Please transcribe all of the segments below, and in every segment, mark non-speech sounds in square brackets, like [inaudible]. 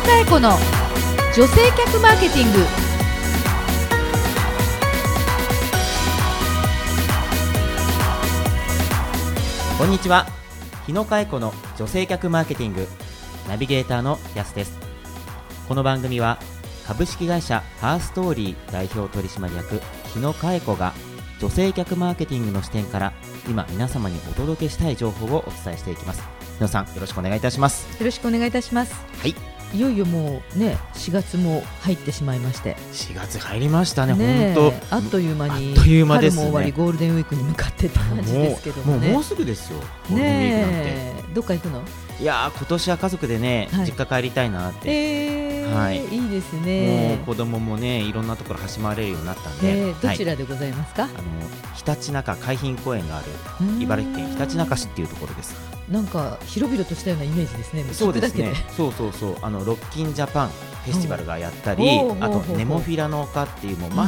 野佳恵子の女性客マーケティング。こんにちは。日野佳恵子の女性客マーケティング。ナビゲーターのやすです。この番組は株式会社ハーストーリー代表取締役日野佳恵子が女性客マーケティングの視点から今皆様にお届けしたい情報をお伝えしていきます。日野さんよろしくお願いいたします。よろしくお願いいたします。はいいよいよもうね4月も入ってしまいまして。4月入りましたねね本あっという間にあっという間ですね。春も終わりゴールデンウィークに向かってって当感じですけどもね。もうもうすぐですよゴールデンウィークなんて、ねえどっか行くの？いやー今年は家族でね、はい。実家帰りたいなって。えーはい。いいですもねう子供もねいろんなところ走回れるようになったんで、ねどはい。ちらでございますか、あのひたちなか海浜公園があるうん茨城県ひたちなか市っていうところです。なんか広々としたようなイメージですね。そうですね。そうそうそう。あのロッキンジャパンフェスティバルがやったり、うんあとネモフィラの丘っていうもううん真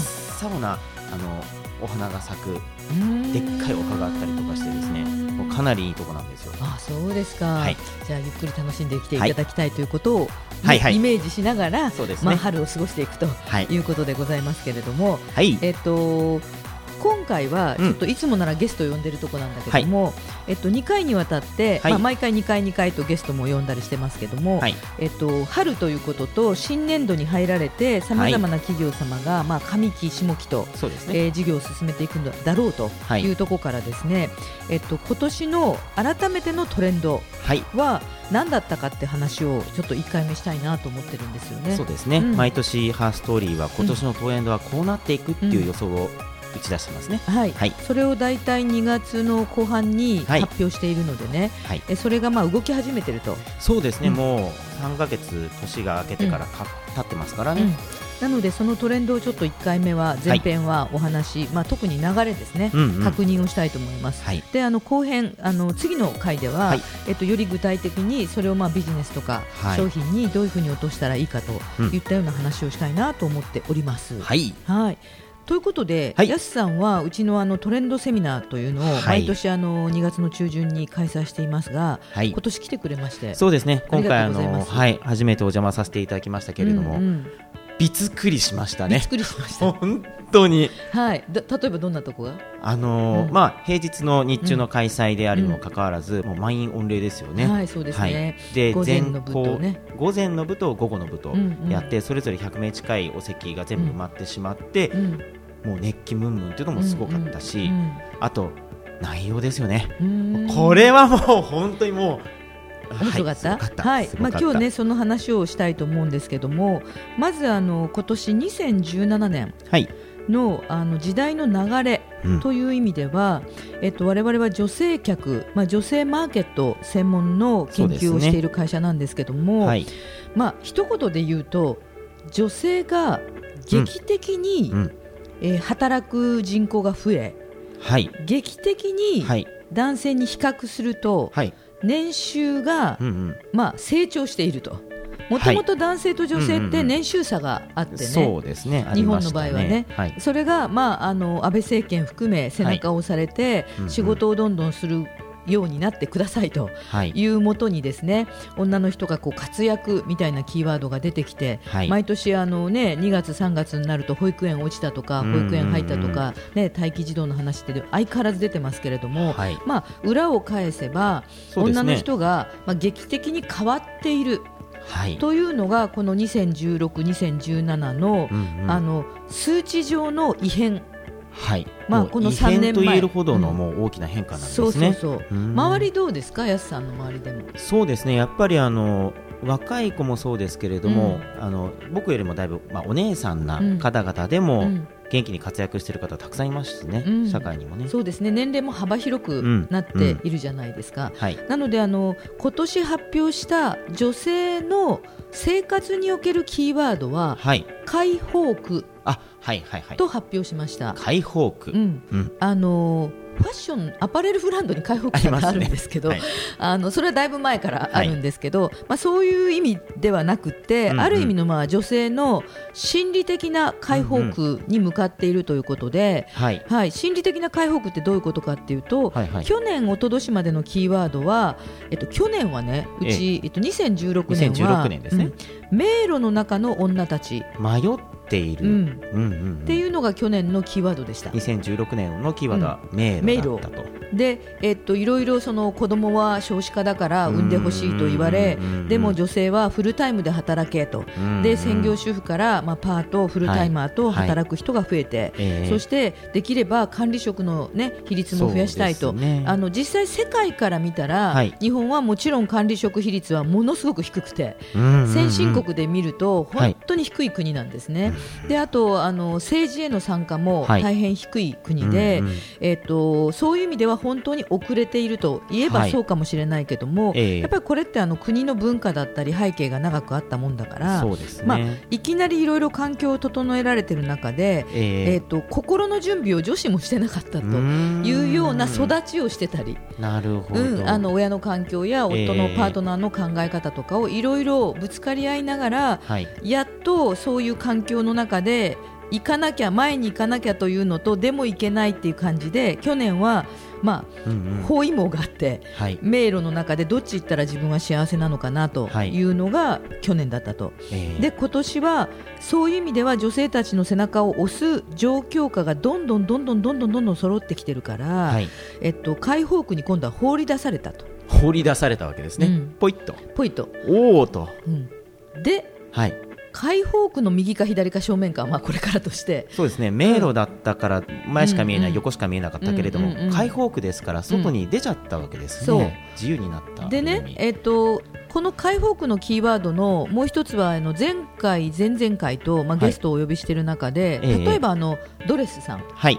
っ青な、あのお花が咲くでっかい丘があったりとかしてですね、もうかなりいいとこなんですよ。あそうですか、はい。じゃあゆっくり楽しんできていただきたいということを、はいはい。イメージしながら、そうですね。まあ、春を過ごしていくとはい。いうことでございますけれども、はい。えっと今回はうん。ちょっといつもならゲストを呼んでるとこなんだけども、えっと、2回にわたって、はい。まあ、毎回2回2回とゲストも呼んだりしてますけども、はい。えっと、春ということと新年度に入られてさまざまな企業様が、まあ、上期下期とそうですね。えー事業を進めていくんだろうとはい。いうところからですね、えっと今年の改めてのトレンドはい。は何だったかって話をちょっと1回目したいなと思ってるんですよね。そうですね、うん。毎年ハーストーリーは今年のトレンドはこうなっていくっていう予想を打ち出してますね。はい、はい。それを大体2月の後半にはい。発表しているのでね、はい。えそれがまあ動き始めてると、そうですね、うん。もう3ヶ月年が明けてからか、経ってますからね。うん。なのでそのトレンドをちょっと1回目は前編はお話、まあ、特に流れですね、うんうん。確認をしたいと思います。はい。であの後編あの次の回では、はい。えっと、より具体的にそれをまあビジネスとか、はい。商品にどういうふうに落としたらいいかとうん。いったような話をしたいなと思っております。はい。はいということで、はい。やすさんはうちのあのトレンドセミナーというのをはい。毎年あの2月の中旬に開催していますが、はい。今。年来てくれまして、そうですね。今回あのはい。初めてお邪魔させていただきましたけれども、うんうんびつくりしましたね。びっくりしました。本当に。はい、だ例えばどんなとこが、あのーうん。まあ平日の日中の開催であるにもかかわらず、もう満員御礼ですよね。はい、そうですね。で午前の部とね。午前の部と午後の部とうんうん。やって、それぞれ100名近いお席が全部埋まってしまって、うん。もう熱気ムンムンっていうのもすごかったし、うんあと内容ですよね。うん。これはもう本当にもう面白かった。はい、まあ今日ねその話をしたいと思うんですけども、まずあの今年2017年はい、のあの時代の流れうん。という意味では、えっと我々は女性客、まあ女性マーケット専門の研究をしている会社なんですけども、はい、まあ一言で言うと女性が劇的に、うん。えー働く人口が増え、はい、劇的にはい、男性に比較すると、はい、年収がうんうん、まあ、成長していると。もともと男性と女性って年収差があってね、そうですね。あ日本の場合はね。はい、それが、まあ、あの安倍政権含め背中を押されて、仕事をどんどんするようになってくださいとはい、いうもとにですね女の人がこう活躍みたいなキーワードが出てきて、はい、毎年あの、ね、2月、3月になると保育園落ちたとか保育園入ったとか、ね、待機児童の話って相変わらず出てますけれども、はい、まあ、裏を返せば、ね。女の人が、まあ、劇的に変わっているはい、というのがこの2016、2017の,、あの数値上の異変、はい、まあこのもう異3年と言えるほどのうん。もう大きな変化なんですね。そうそう、う。ん周りどうですか、やすさんの周りでも。そうですね。やっぱりあの若い子もそうですけれども、あの僕よりもだいぶまあお姉さんな方々でも、うん。元気に活躍している方たくさんいますしね、うん。社会にもね。そうですね。年齢も幅広くなっているじゃないですか。はい、なのであの今年発表した女性の生活におけるキーワードははい、解放区あはいはいはい。と発表しました。解放区、うん、うん。あのーファッションアパレルブランドに開放区があるんですけどはいあのそれはだいぶ前からあるんですけど、まあ、そういう意味ではなくて、うんうん。ある意味のまあ女性の心理的な解放区に向かっているということで、はい。はい、心理的な解放区ってどういうことかっていうと、はいはい。去年、一昨年までのキーワードは、えっと、去年はねうち、えっと、2016年は2016年ですね。うん。迷路の中の女たち、迷っている、うん。うんうんうん。っていうのが去年のキーワードでした。2016年のキーワードは迷路だったと、で、えっと、いろいろその子供は少子化だから産んでほしいと言われうんうんうん。うんでも女性はフルタイムで働けと。で専業主婦から、まあ、パートフルタイマーとはい。働く人が増えて、えーそしてできれば管理職の、ね、比率も増やしたいと、ね。あの実際、世界から見たら、はい。日本はもちろん管理職比率はものすごく低くて、うんうんうん。先進国で見るとはい。本当に低い国なんですね。であとあの政治への参加もはい。大変低い国で、うんうん。えっとそういう意味では本当に遅れていると言えばはい。そうかもしれないけども、ええ。やっぱりこれってあの国の文化だったり背景が長くあったもんだから、ね、まあ、いきなりいろいろ環境を整えられている中で、ええ。っと心の準備を女子もしてなかったというような育ちをしてたり、なるほど、うん、あの親の環境や夫のパートナーの考え方とかをいろいろぶつかり合いながら、はい。やっとそういう環境の中で行かなきゃ前に行かなきゃというのとでも行けないっていう感じで去年は、まうんうん。あ、包囲網があってはい。迷路の中でどっち行ったら自分は幸せなのかなとい。うのが去年だったと。えーで今年はそういう意味では女性たちの背中を押す状況下がどんどんどんどんどんどんどんどん揃ってきてるから、はい。えっと、解放区に今度は放り出されたと。放り出されたわけですね、うん。ポイッと。ポイと、おおと。うん、ではい解放区の右か左か正面かはまあこれからとして。そうですね。迷路だったから前しか見えない、うんうん。横しか見えなかったけれども、うんうんうん開放区ですから外に出ちゃったわけですね、自由になったでね、えっとこの解放区のキーワードのもう一つはあの前回、前々回と、まあ、はい。ゲストをお呼びしている中で、ええ。例えばあのドレスさん。はい。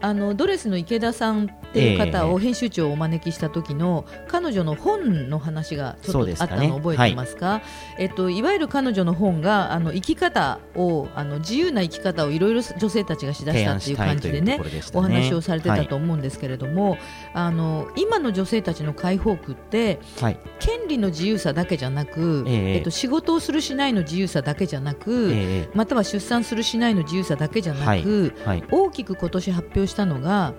あのドレスの池田さんっていう方を編集長をお招きした時の彼女の本の話がちょっとあったの覚えてますか？えっと、いわゆる彼女の本があの生き方をあの自由な生き方をいろいろ女性たちがしだしたっていう感じでね提案したいというところでしたおね話をされてたと思うんですけれども、あの今の女性たちの解放区ってはい。権利の自由さだけじゃなく、ええ。えっと、仕事をするしないの自由さだけじゃなく、え。または出産するしないの自由さだけじゃなく、はい。はい。大きく今年発表したのが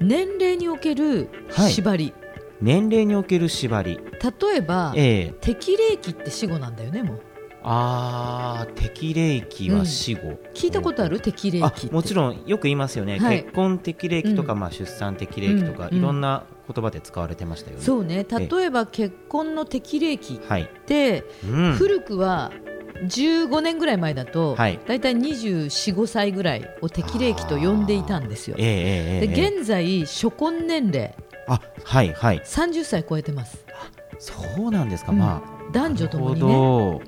年齢におけるはい。縛り、年齢における縛り、例えば、ええ。適齢期って死後なんだよねもう。あー適齢期は死後、聞いたことある？適齢あ期もちろんよく言いますよね、はい。結婚適齢期とか、うん。まあ、出産適齢期とか、うん。いろんな言葉で使われてましたよね。そうね。例えば結婚の適齢期っはい、て、うん。古くは15年ぐらい前だと、はい。だいたい24、5歳ぐらいを適齢期と呼んでいたんですよ。え。えええええ。で現在、初婚年齢。あはいはい。30歳超えてます。そうなんですか、うん。まあ男女ともにね。ほ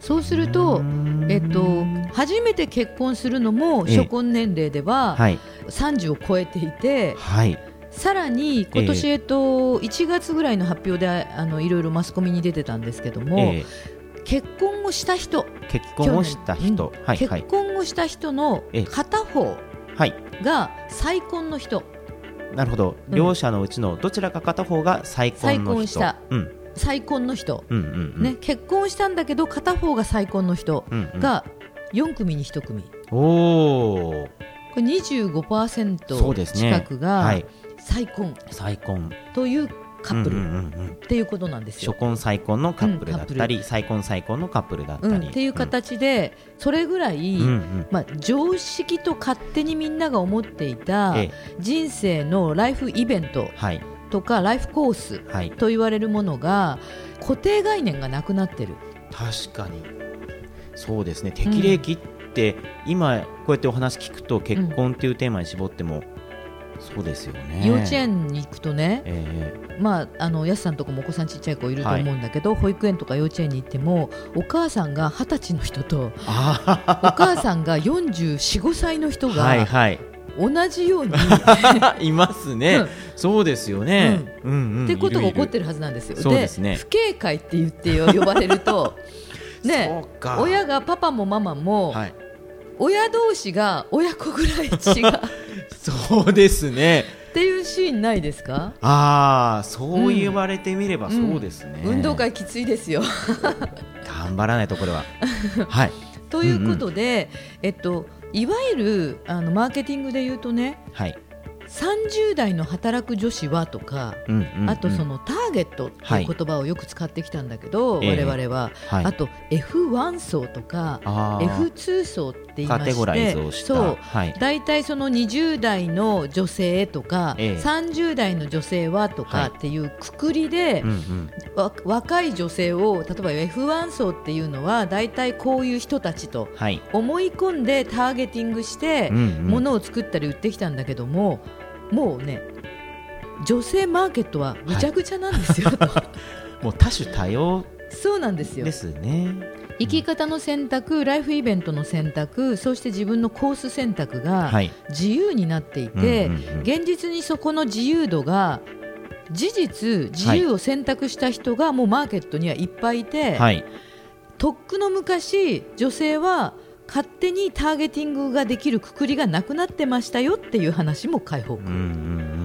そうするとえっと、初めて結婚するのもええ。初婚年齢でははい。30を超えていて、はい。さらに今年、ええっと、1月ぐらいの発表であのいろいろマスコミに出てたんですけども、え結婚をした人、え結婚をした人、うん。結はいはい。婚をした人のええ。片方はい。が再婚の人。なるほど、うん。両者のうちのどちらか片方が再婚の人。再婚した。うん。再婚の人、うんうんうん。ね、結婚したんだけど片方が再婚の人うんうん。が4組に1組、おおこれそう25%ですね。近くがはい。再婚。再婚。というカップルっていうことなんですよ。初。婚再婚のカップルだったり、う再婚再婚のカップルだったり、うん、っていう形で、それぐらい、うんうん。まあ、常識と勝手にみんなが思っていたええ。人生のライフイベントはい。とかライフコースはい。と言われるものが固定概念がなくなってる。確かに。そうですね。適齢期って、今こうやってお話聞くと結婚っていうテーマに絞っても、そうですよね。幼稚園に行くとね、えまあ、あのやすさんとかもお子さんちっちゃい子いると思うんだけど、保育園とか幼稚園に行ってもお母さんが二十歳の人とお母さんが44、5歳の人あはいがはい。同じように、[laughs] いますね、うん。そうですよね、うん。うんってことが起こってるるはずなんですよ。ですね。不警戒って言ってよ呼ばれると、[laughs] ね親がパパもママも、はい。親同士が親子ぐらい違う [laughs] そうですね。っていうシーンないですか？ああそう言われてみればそうですね、運動会きついですよ。[laughs] 頑張らないとこれは。はい。ということで、えっといわゆるあのマーケティングで言うとねはい。30代の働く女子はとか、うんうんうん。あとそのターゲットっていう言葉をよく使ってきたんだけど、ええ。我々は、はい。あと F1 層とかあー。F2 層って言いまカテゴライズをしてそう。はい。大体その20代の女性とか、ええ。30代の女性はとはいかっていうくくりで、うんうん。わ若い女性を例えば F1 層っていうのは大体こういう人たちとはい。思い込んでターゲティングしてものを作ったり売ってきたんだけども、もうね女性マーケットはぐちゃぐちゃなんですよ、[laughs] もう多種多様そうなんですよ。ですね生き方の選択ライフイベントの選択そして自分のコース選択がはい。自由になっていて、現実にそこの自由度が事実自由を選択した人がもうマーケットにはいっぱいいて、はい。とっくの昔女性は勝手にターゲティングができるくくりがなくなってましたよっていう話も解放うんうんうん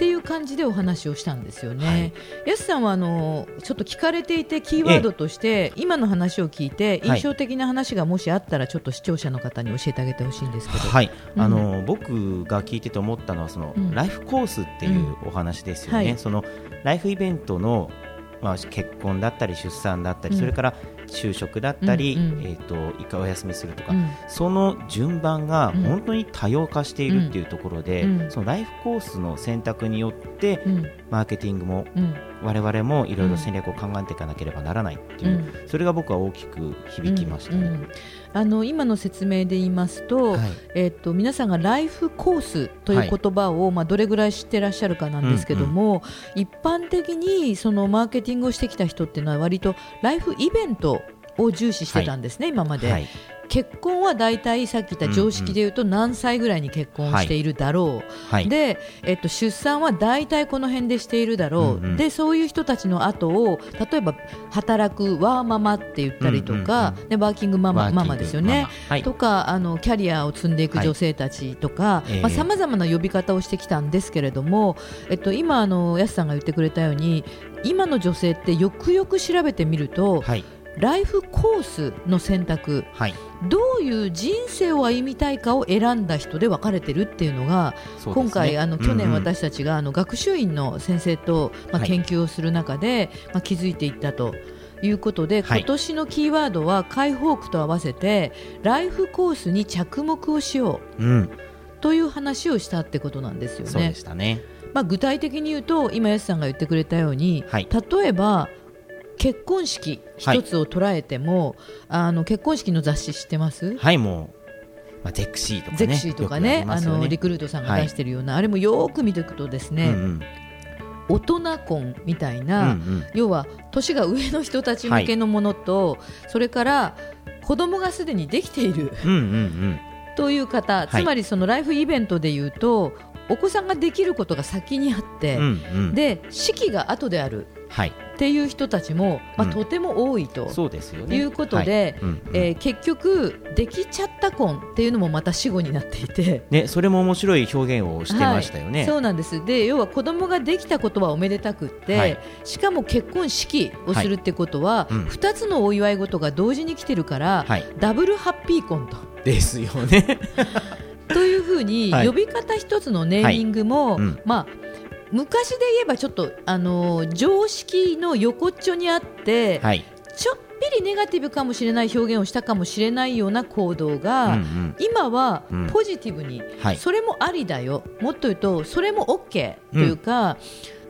っていう感じでお話をしたんですよね。はい。やすさんはあのちょっと聞かれていてキーワードとして今の話を聞いてはい。印象的な話がもしあったらちょっと視聴者の方に教えてあげてほしいんですけど。はい、うん。あの僕が聞いてて思ったのはその、うん。ライフコースっていうお話ですよね、はい。そのライフイベントの、まあ、結婚だったり出産だったり、うん。それから就職だったり、うんうん。えー、と一回お休みするとか、うん。その順番がうん。本当に多様化しているっていうところで、うん。そのライフコースの選択によってうん。マーケティングもうん我々もいろいろ戦略を考えていかなければならないっていう、うん。それが僕は大きく響きましたね。うんうんあの今の説明で言いますと,、はい。えっと皆さんがライフコースという言葉を、まあ、どれぐらい知ってらっしゃるかなんですけども、一般的にそのマーケティングをしてきた人っていうのは割とライフイベントを重視してたんですね、今まで、はい結婚は大体さっき言った常識で言うと何歳ぐらいに結婚しているだろう、はい。で、えっと、出産は大体この辺でしているだろう、うんうん。でそういう人たちの後を例えば働くワーママって言ったりとか、でワーキングママママ。ですよね。はい。とかあのキャリアを積んでいく女性たちとかええ。さまざ、まな呼び方をしてきたんですけれども、えっと、今あのやすさんが言ってくれたように今の女性ってよくよく調べてみると、はいライフコースの選択はいどういう人生を歩みたいかを選んだ人で分かれてるっていうのがね今回あの去年私たちがあの学習院の先生とまあはい研究をする中でまあ気づいていったと。いうことで、はい今年のキーワードは解放区と合わせてライフコースに着目をしよううん、という話をしたってことなんですよそうでね。したね。まあ、具体的に言うと今、安さんが言ってくれたように、はい例えば結婚式一つを捉えても、あの結婚式の雑誌知ってます？はい、もう、まあ、ゼクシーとかね。ゼクシーとかよくあね。あのリクルートさんが出してるような、あれもよーく見ていくとですね、うんうん。大人婚みたいうんな、うん。要は年が上の人たち向けのものと、それから子供がすでにできているうんうんうん。という方、い。つまりそのライフイベントでいうとお子さんができることが先にあって、うんうん。で式が後である。はい、っていう人たちも、まあうんとても多いと。そうですよね。いうことでえー結局できちゃった婚っていうのもまた死語になっていて。ね、それも面白い表現をしてましたよね。はい、そうなんですで要は子供ができたことはおめでたくって、はいしかも結婚式をするってことは、うん2つのお祝い事が同時に来てるから、はい、ダブルハッピー婚と。ですよね。[laughs] というふうに、はい呼び方一つのネーミングも、うんまあ昔で言えばちょっとあのー常識の横っちょにあって、はい、ちょっぴりネガティブかもしれない表現をしたかもしれないような行動うんが、うん。今はうん。ポジティブに、はい。それもありだよ。もっと言うとそれも OK というか、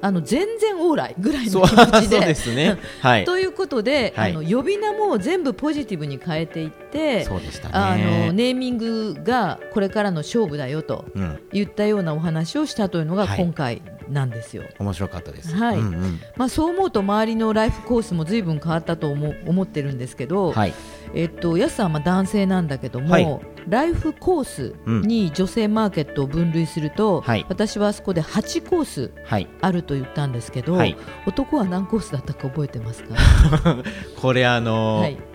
あの全然オーライぐらいの気持ちそうで。ですね。[laughs] はい、ということで、はい。あの呼び名も全部ポジティブに変えていって、そうでしたね。あのネーミングがこれからの勝負だよとうん、言ったようなお話をしたというのがはい。今回なんですよ。面白かったです。はい。うんうん。まあ、そう思うと周りのライフコースも随分変わったと思う思ってるんですけど、はい、えっと、安さんは男性なんだけども、はい。ライフコースに女性マーケットを分類すると、はい。私はあそこで8コースはい、あると言ったんですけど、はい。男は何コースだったか覚えてますか、[laughs] これあのー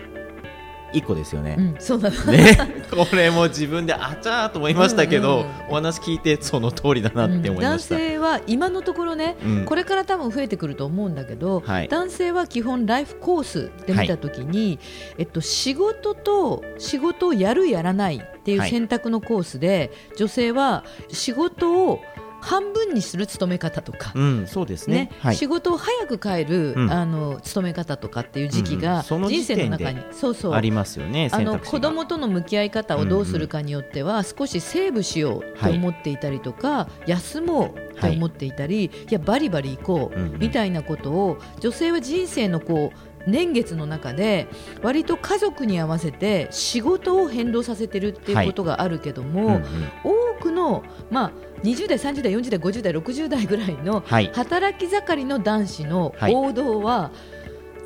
はい一個ですよね。うん、そうなの。ね、[laughs] これも自分であちゃーと思いましたけど、うんうんお話聞いてその通りだなって思いま男した。性は今のところね、うんこれから多分増えてくると思うんだけど、はい男性は基本ライフコースで見たときに、えっと、仕事と仕事をやるやらないっていうはい選択のコースで、女性は仕事を半分にする勤め方とか、うん、そうですね。ね。はい。仕。事を早く帰る、うん。あの勤め方とかっていう時期うん。うが人生の中に。そうそう。ありますよね。あの子供との向き合い方をどうするかによっては、少しセーブしようと思っていたりとか、休もうと思っていたり、い、やバリバリ行こう、うんうん。みたいなことを女性は人生のこう年月の中で割と家族に合わせて仕事を変動させてるっていうことがあるけども、うんうん。多くの、まあ、20代、30代、40代、50代、60代ぐらいのはい。働き盛りの男子のはい。王道は、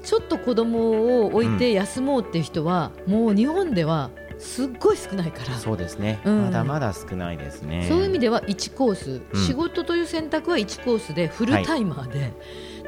ちょっと子供を置いて休もうっていう人は、もう日本ではすっごい少ないから。そうですね、うん。まだまだ少ないですね。そういう意味では1コース、うん。仕事という選択は1コースでフルタイマーで、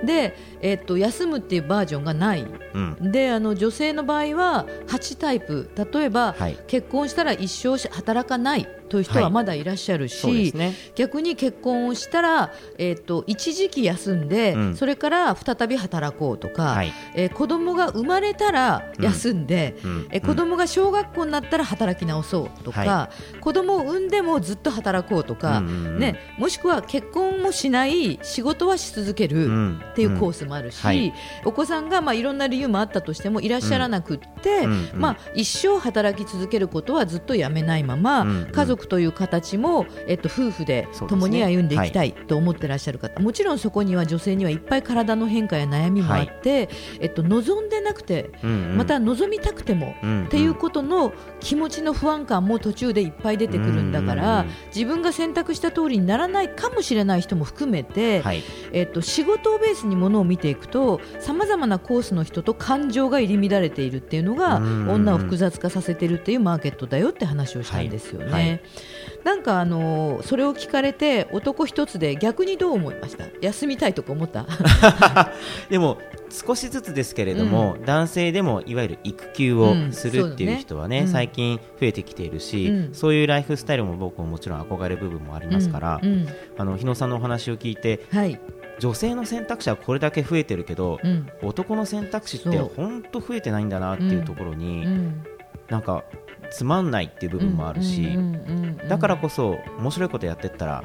で、えっと休むっていうバージョンがない。うん、であの女性の場合は8タイプ。例えば、はい。結婚したら一生働かないという人ははいまだいらっしゃるし、そうですね。逆に結婚をしたら、えー、と一時期休んで、うん。それから再び働こうとか、はい。えー子供が生まれたら休んで、うん。えー子供が小学校になったら働き直そうとか、は子供を産んでもずっと働こうとか、うんうんうん。ね、もしくは結婚もしない仕事はし続ける。うん。っていうコース、スもあるし、はい。お子さんがまあいろんな理由もあったとしてもいらっしゃらなくって、うん。うん。まあ、一生働き続けることはずっとやめないまま、うん。うん。家族という形も、えっと、夫婦で共に歩んでいきたいと思ってらっしゃる方、もちろんそこには女性にはいっぱい体の変化や悩みもあって、えっと、望んでなくて、うんうん。また望みたくても、うんうん。っていうことの気持ちの不安感も途中でいっぱい出てくるんだから、うんうん自分が選択した通りにならないかもしれない人も含めて、はい。えっと、仕事をベースにものを見ていくとさまざまなコースの人と感情が入り乱れているっていうのがうんうんうん。女を複雑化させてるっていうマーケットだよって話をしたんですよね。はい。はいなんかあのそれを聞かれて男一つで逆にどう思いました？休みたいとか思った？[laughs] でも少しずつですけれども、男性でもいわゆる育休をするっていう人はね,、うんね。うん。最近増えてきているし、うん。そういうライフスタイルも僕ももちろん憧れ部分もありますから、うんうん。あの日野さんのお話を聞いてはい、女性の選択肢はこれだけ増えてるけど、うん。男の選択肢って本当増えてないんだなっていうところに、うん、なんかつまんないっていう部分もあるし、だからこそ面白いことやってったら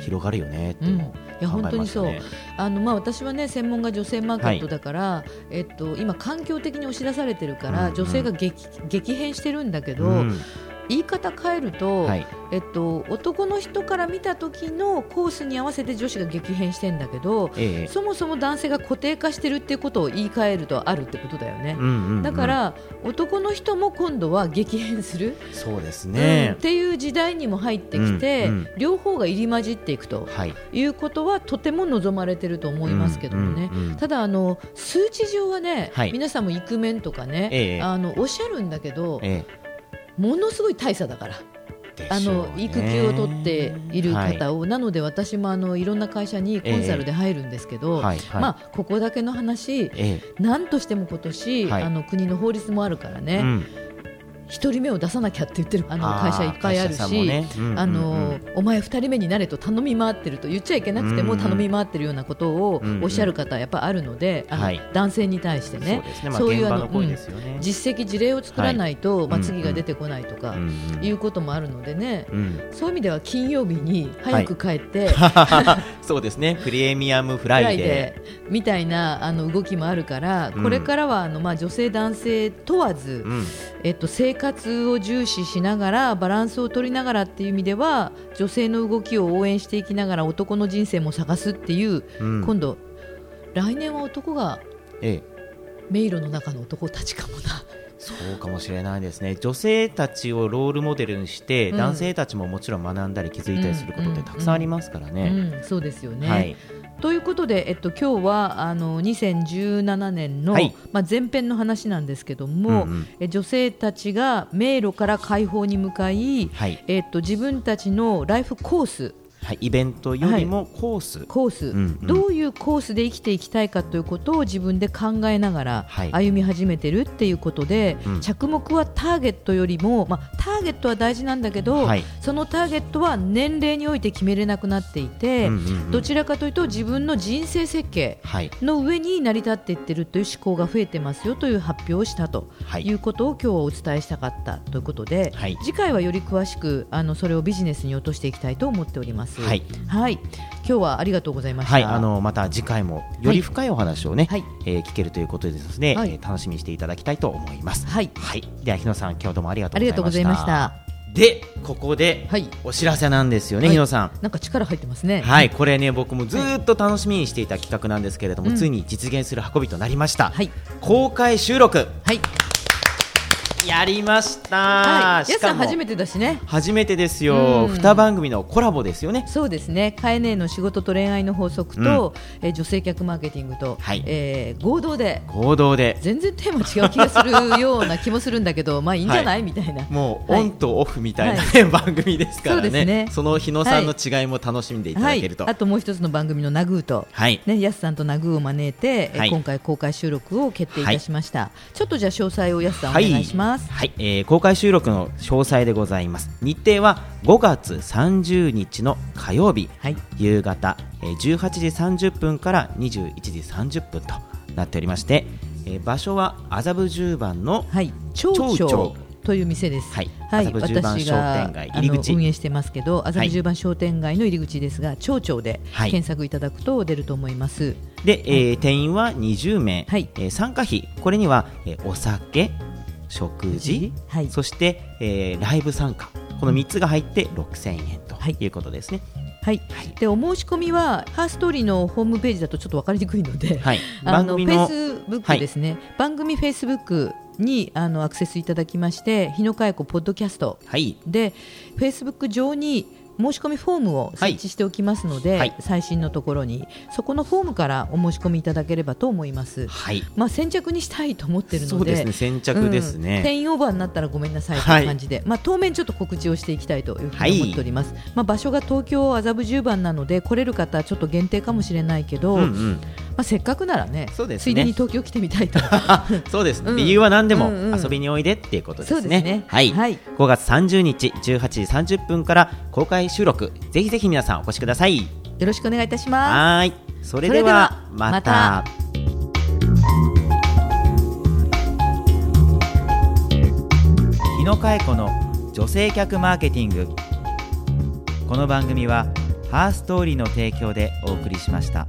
広がるよねってうん。もいや考本当にそう。あのまあ私はね専門が女性マーケットだから、えっと今環境的に押し出されてるから、うんうん。女性が激激変してるんだけど、うん言い方変えると、はい。えっと男の人から見た時のコースに合わせて女子が激変してんだけど、ええ。そもそも男性が固定化してるっていうことを言い換えるとあるってことだよね。うんうんうん。だから男の人も今度は激変する、そうですうん。ねっ、ていう時代にも入ってきて、うんうん。両方が入り混じっていくとはい。いうことはとても望まれてると思いますけどもね、うんうんうんただあの数値上はね、はい。皆さんもイクメンとかね、ええ。あのおっしゃるんだけど、えものすごい大差だから。えあの育休を取っている方を、なので私もあのいろんな会社にコンサルで入るんですけど、はいはい。まあ、ここだけの話、えなんとしても今年、はい。あの国の法律もあるからね、えうん一人目を出さなきゃって言ってるあの会社いっぱいあるし、もね。うんうんうん。あのお前二人目になれと頼み回ってると言っちゃいけなくても頼み回ってるようなことをおっしゃる方やっぱあるので、あのはい。男性に対してね。そういうあのうん。実績事例を作らないと、まあ、うん次が出てこないとか、いうこともあるのでね、うん。そういう意味では金曜日に早く帰って、そうですね。プレミアムフフライデーみたいなあの動きもあるから、うん。これからはあの、まあ、女性、男性問わず、えっと、生活を重視しながらバランスを取りながらっていう意味では女性の動きを応援していきながら男の人生も探すっていう、うん。今度来年は男がええ迷路の中の男たちかもな。そうかもしれないですね。女性たちをロールモデルにして、うん。男性たちももちろん学んだり気づいたりすることってたくさんありますからね。うん、そうですよね、はい、ということで、えっと、今日はあの2017年の、はい。まあ、前編の話なんですけども、うんうん。え女性たちが迷路から解放に向かい、はい。えっと、自分たちのライフコースはい、イベントよりもコース、コース、うんうん。どういうコースで生きていきたいかということを自分で考えながらはい。歩み始めてるっていうことで、うん。着目はターゲットよりも、まあ、ターゲットは大事なんだけど、はい。そのターゲットは年齢において決めれなくなっていて、うんうんうん。どちらかというと自分の人生設計はい。の上に成り立っていってるという思考が増えてますよという発表をしたとはい。いうことを今日はお伝えしたかったということで、はい。次回はより詳しくあのそれをビジネスに落としていきたいと思っております。はいはい、今日はありがとうございました。はい、あのまた次回もより深いお話をね、はいえー聞けるということですので、はいえー楽しみにしていただきたいと思います。はいはい、では日野さん、今日どうもありがとあうございました。りがとうございました。で、ここではい、お知らせなんですよね、はい日野さん。なんか力入ってますね。はい、これね、僕もずーっと楽しみにしていた企画なんですけれども、うんついに実現する運びとなりました。はい、公開収録、はい、やりました。はい、しかもやすさん初めてだしね。初めてですよ、うん。二番組のコラボですよね。そうですね。カエネの仕事と恋愛の法則と、えー女性客マーケティングと、はい。えー合同で。合同で。全然テーマ違う気がするような気もするんだけど、[laughs] まあいいんじゃない、みたいな。もうはいオンとオフみたいな、ね番組ですからね。そね。その日野さんの違いも楽しんでいただけると、はい、あともう一つの番組のナグーと、はい。ね、やすさんとナグーを招いて、えはい。今回公開収録を決定いたしました、ちょっとじゃあ詳細をやすさんおはい願いします、はいえー公開収録の詳細でございます。日程は5月30日の火曜日、はい。夕方、えー18時30分から21時30分となっておりまして、えー場所は麻布十番のはい、町長町長。という店です。はいはい、私商が店街あ入り口。の運営してますけど、麻布十番商店街の入り口ですが、町長ではい。検索いただくと出ると思います。で、えー定員は20名、はい。えー参加費。これには、えーお酒食事、はい。そして、えーライブ参加。この3つが入って6000円とはい。いうことですね。はい、はい。でお申し込みはハーストーリーのホームページだとちょっと分かりにくいので、はい、あのフ番組のェイスブックですね、番組フェイスブックにあのアクセスいただきまして、日野佳代子ポッドキャストはい。で、フェイスブック上に申し込みフォームを設置しておきますので、はい。最新のところにそこのフォームからお申し込みいただければと思います。はい。まあ先着にしたいと思ってるので、そうですね先着ですね。うん。定員オーバーになったらごめんなさいとい。う感じで、まあ当面ちょっと告知をしていきたいというふうに思っております。まあ場所が東京麻布十番なので来れる方はちょっと限定かもしれないけど、うんうん。まあせっかくならねそうですねついでに東京来てみたいと。[laughs] そうですね、うん理由は何でも遊びにおいでっていうことですね。そうですねはい、はい5月30日18時30分から公開収録、ぜひぜひ皆さんお越しください。よろしくお願いいたします。はーい、それではままたた。日野佳恵子の女性客マーケティング。この番組はハーストーリーの提供でお送りしました。